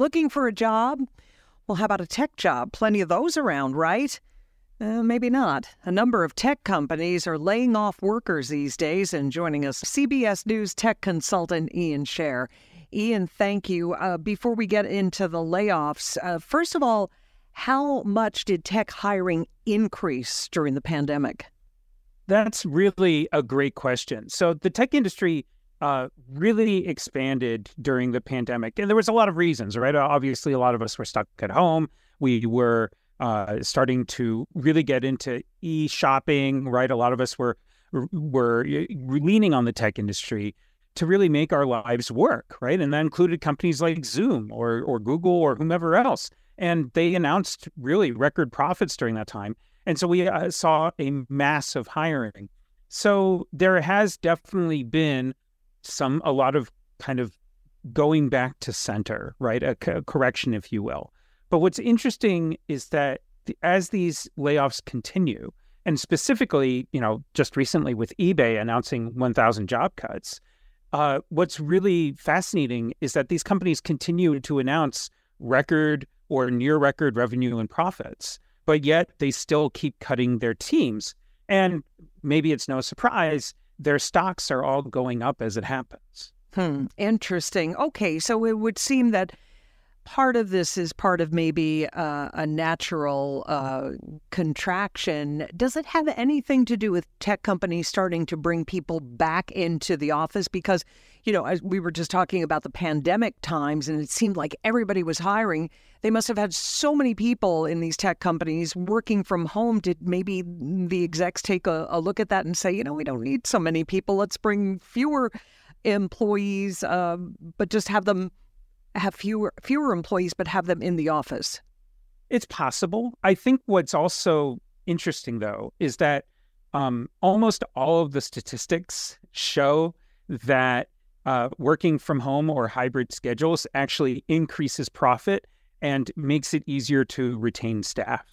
Looking for a job? Well, how about a tech job? Plenty of those around, right? Uh, maybe not. A number of tech companies are laying off workers these days, and joining us, CBS News tech consultant Ian Sherr. Ian, thank you. Uh, before we get into the layoffs, uh, first of all, how much did tech hiring increase during the pandemic? That's really a great question. So, the tech industry uh, really expanded during the pandemic. And there was a lot of reasons, right? Obviously, a lot of us were stuck at home. We were uh, starting to really get into e shopping, right? A lot of us were were leaning on the tech industry to really make our lives work, right? And that included companies like Zoom or or Google or whomever else. And they announced really record profits during that time. And so we uh, saw a massive hiring. So there has definitely been some a lot of kind of going back to center, right? A, correction, if you will. But what's interesting is that the, as these layoffs continue, and specifically, you know, just recently with eBay announcing 1,000 job cuts, uh, what's really fascinating is that these companies continue to announce record or near record revenue and profits, but yet they still keep cutting their teams. And maybe it's no surprise their stocks are all going up as it happens. Hmm, interesting. Okay, so it would seem that part of this is part of maybe uh, a natural uh, contraction. Does it have anything to do with tech companies starting to bring people back into the office? Because, you know, as we were just talking about the pandemic times, and it seemed like everybody was hiring. They must have had so many people in these tech companies working from home. Did maybe the execs take a, a look at that and say, you know, we don't need so many people. Let's bring fewer employees, uh, but just have them have fewer fewer employees but have them in the office? It's possible. I think what's also interesting though is that um, almost all of the statistics show that uh, working from home or hybrid schedules actually increases profit and makes it easier to retain staff.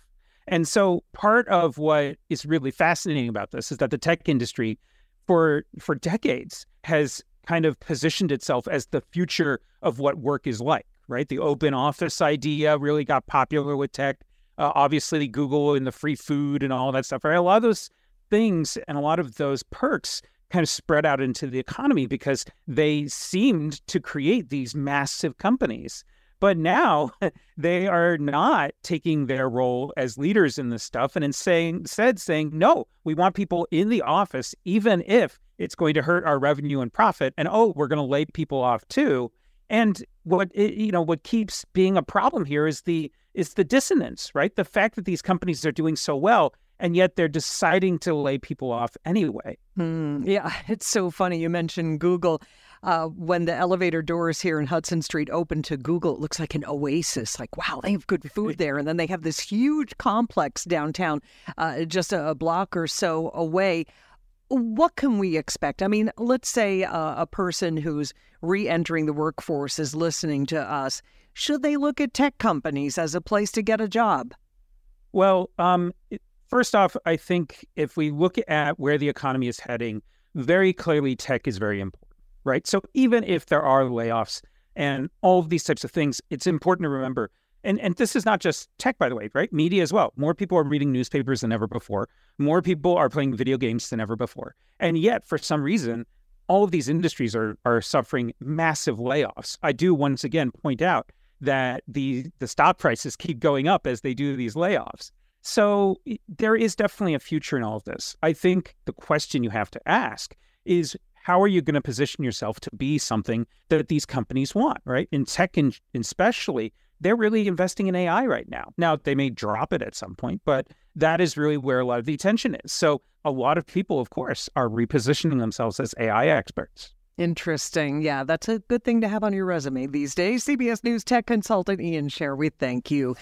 And so part of what is really fascinating about this is that the tech industry for for decades has kind of positioned itself as the future of what work is like, right? The open office idea really got popular with tech. Uh, obviously, Google and the free food and all that stuff, right? A lot of those things and a lot of those perks kind of spread out into the economy because they seemed to create these massive companies. But now they are not taking their role as leaders in this stuff and in saying, said saying, no, we want people in the office, even if it's going to hurt our revenue and profit. And oh, we're going to lay people off too. And what you know, what keeps being a problem here is the is the dissonance, right? The fact that these companies are doing so well and yet they're deciding to lay people off anyway. Mm, yeah, it's so funny. You mentioned Google. Uh, when the elevator doors here in Hudson Street open to Google, it looks like an oasis. Like, wow, they have good food there. And then they have this huge complex downtown, uh, just a, a block or so away what can we expect? I mean, let's say uh, a person who's re entering the workforce is listening to us. Should they look at tech companies as a place to get a job? Well, um, first off, I think if we look at where the economy is heading, very clearly tech is very important, right? So even if there are layoffs and all of these types of things, it's important to remember and and this is not just tech, by the way, right? Media as well. More people are reading newspapers than ever before. More people are playing video games than ever before. And yet, for some reason, all of these industries are are suffering massive layoffs. I do once again point out that the the stock prices keep going up as they do these layoffs. So there is definitely a future in all of this. I think the question you have to ask is how are you going to position yourself to be something that these companies want, right? In tech, and especially, they're really investing in AI right now. Now, they may drop it at some point, but that is really where a lot of the attention is. So, a lot of people, of course, are repositioning themselves as AI experts. Interesting. Yeah, that's a good thing to have on your resume these days. CBS News tech consultant Ian Sherr, we thank you.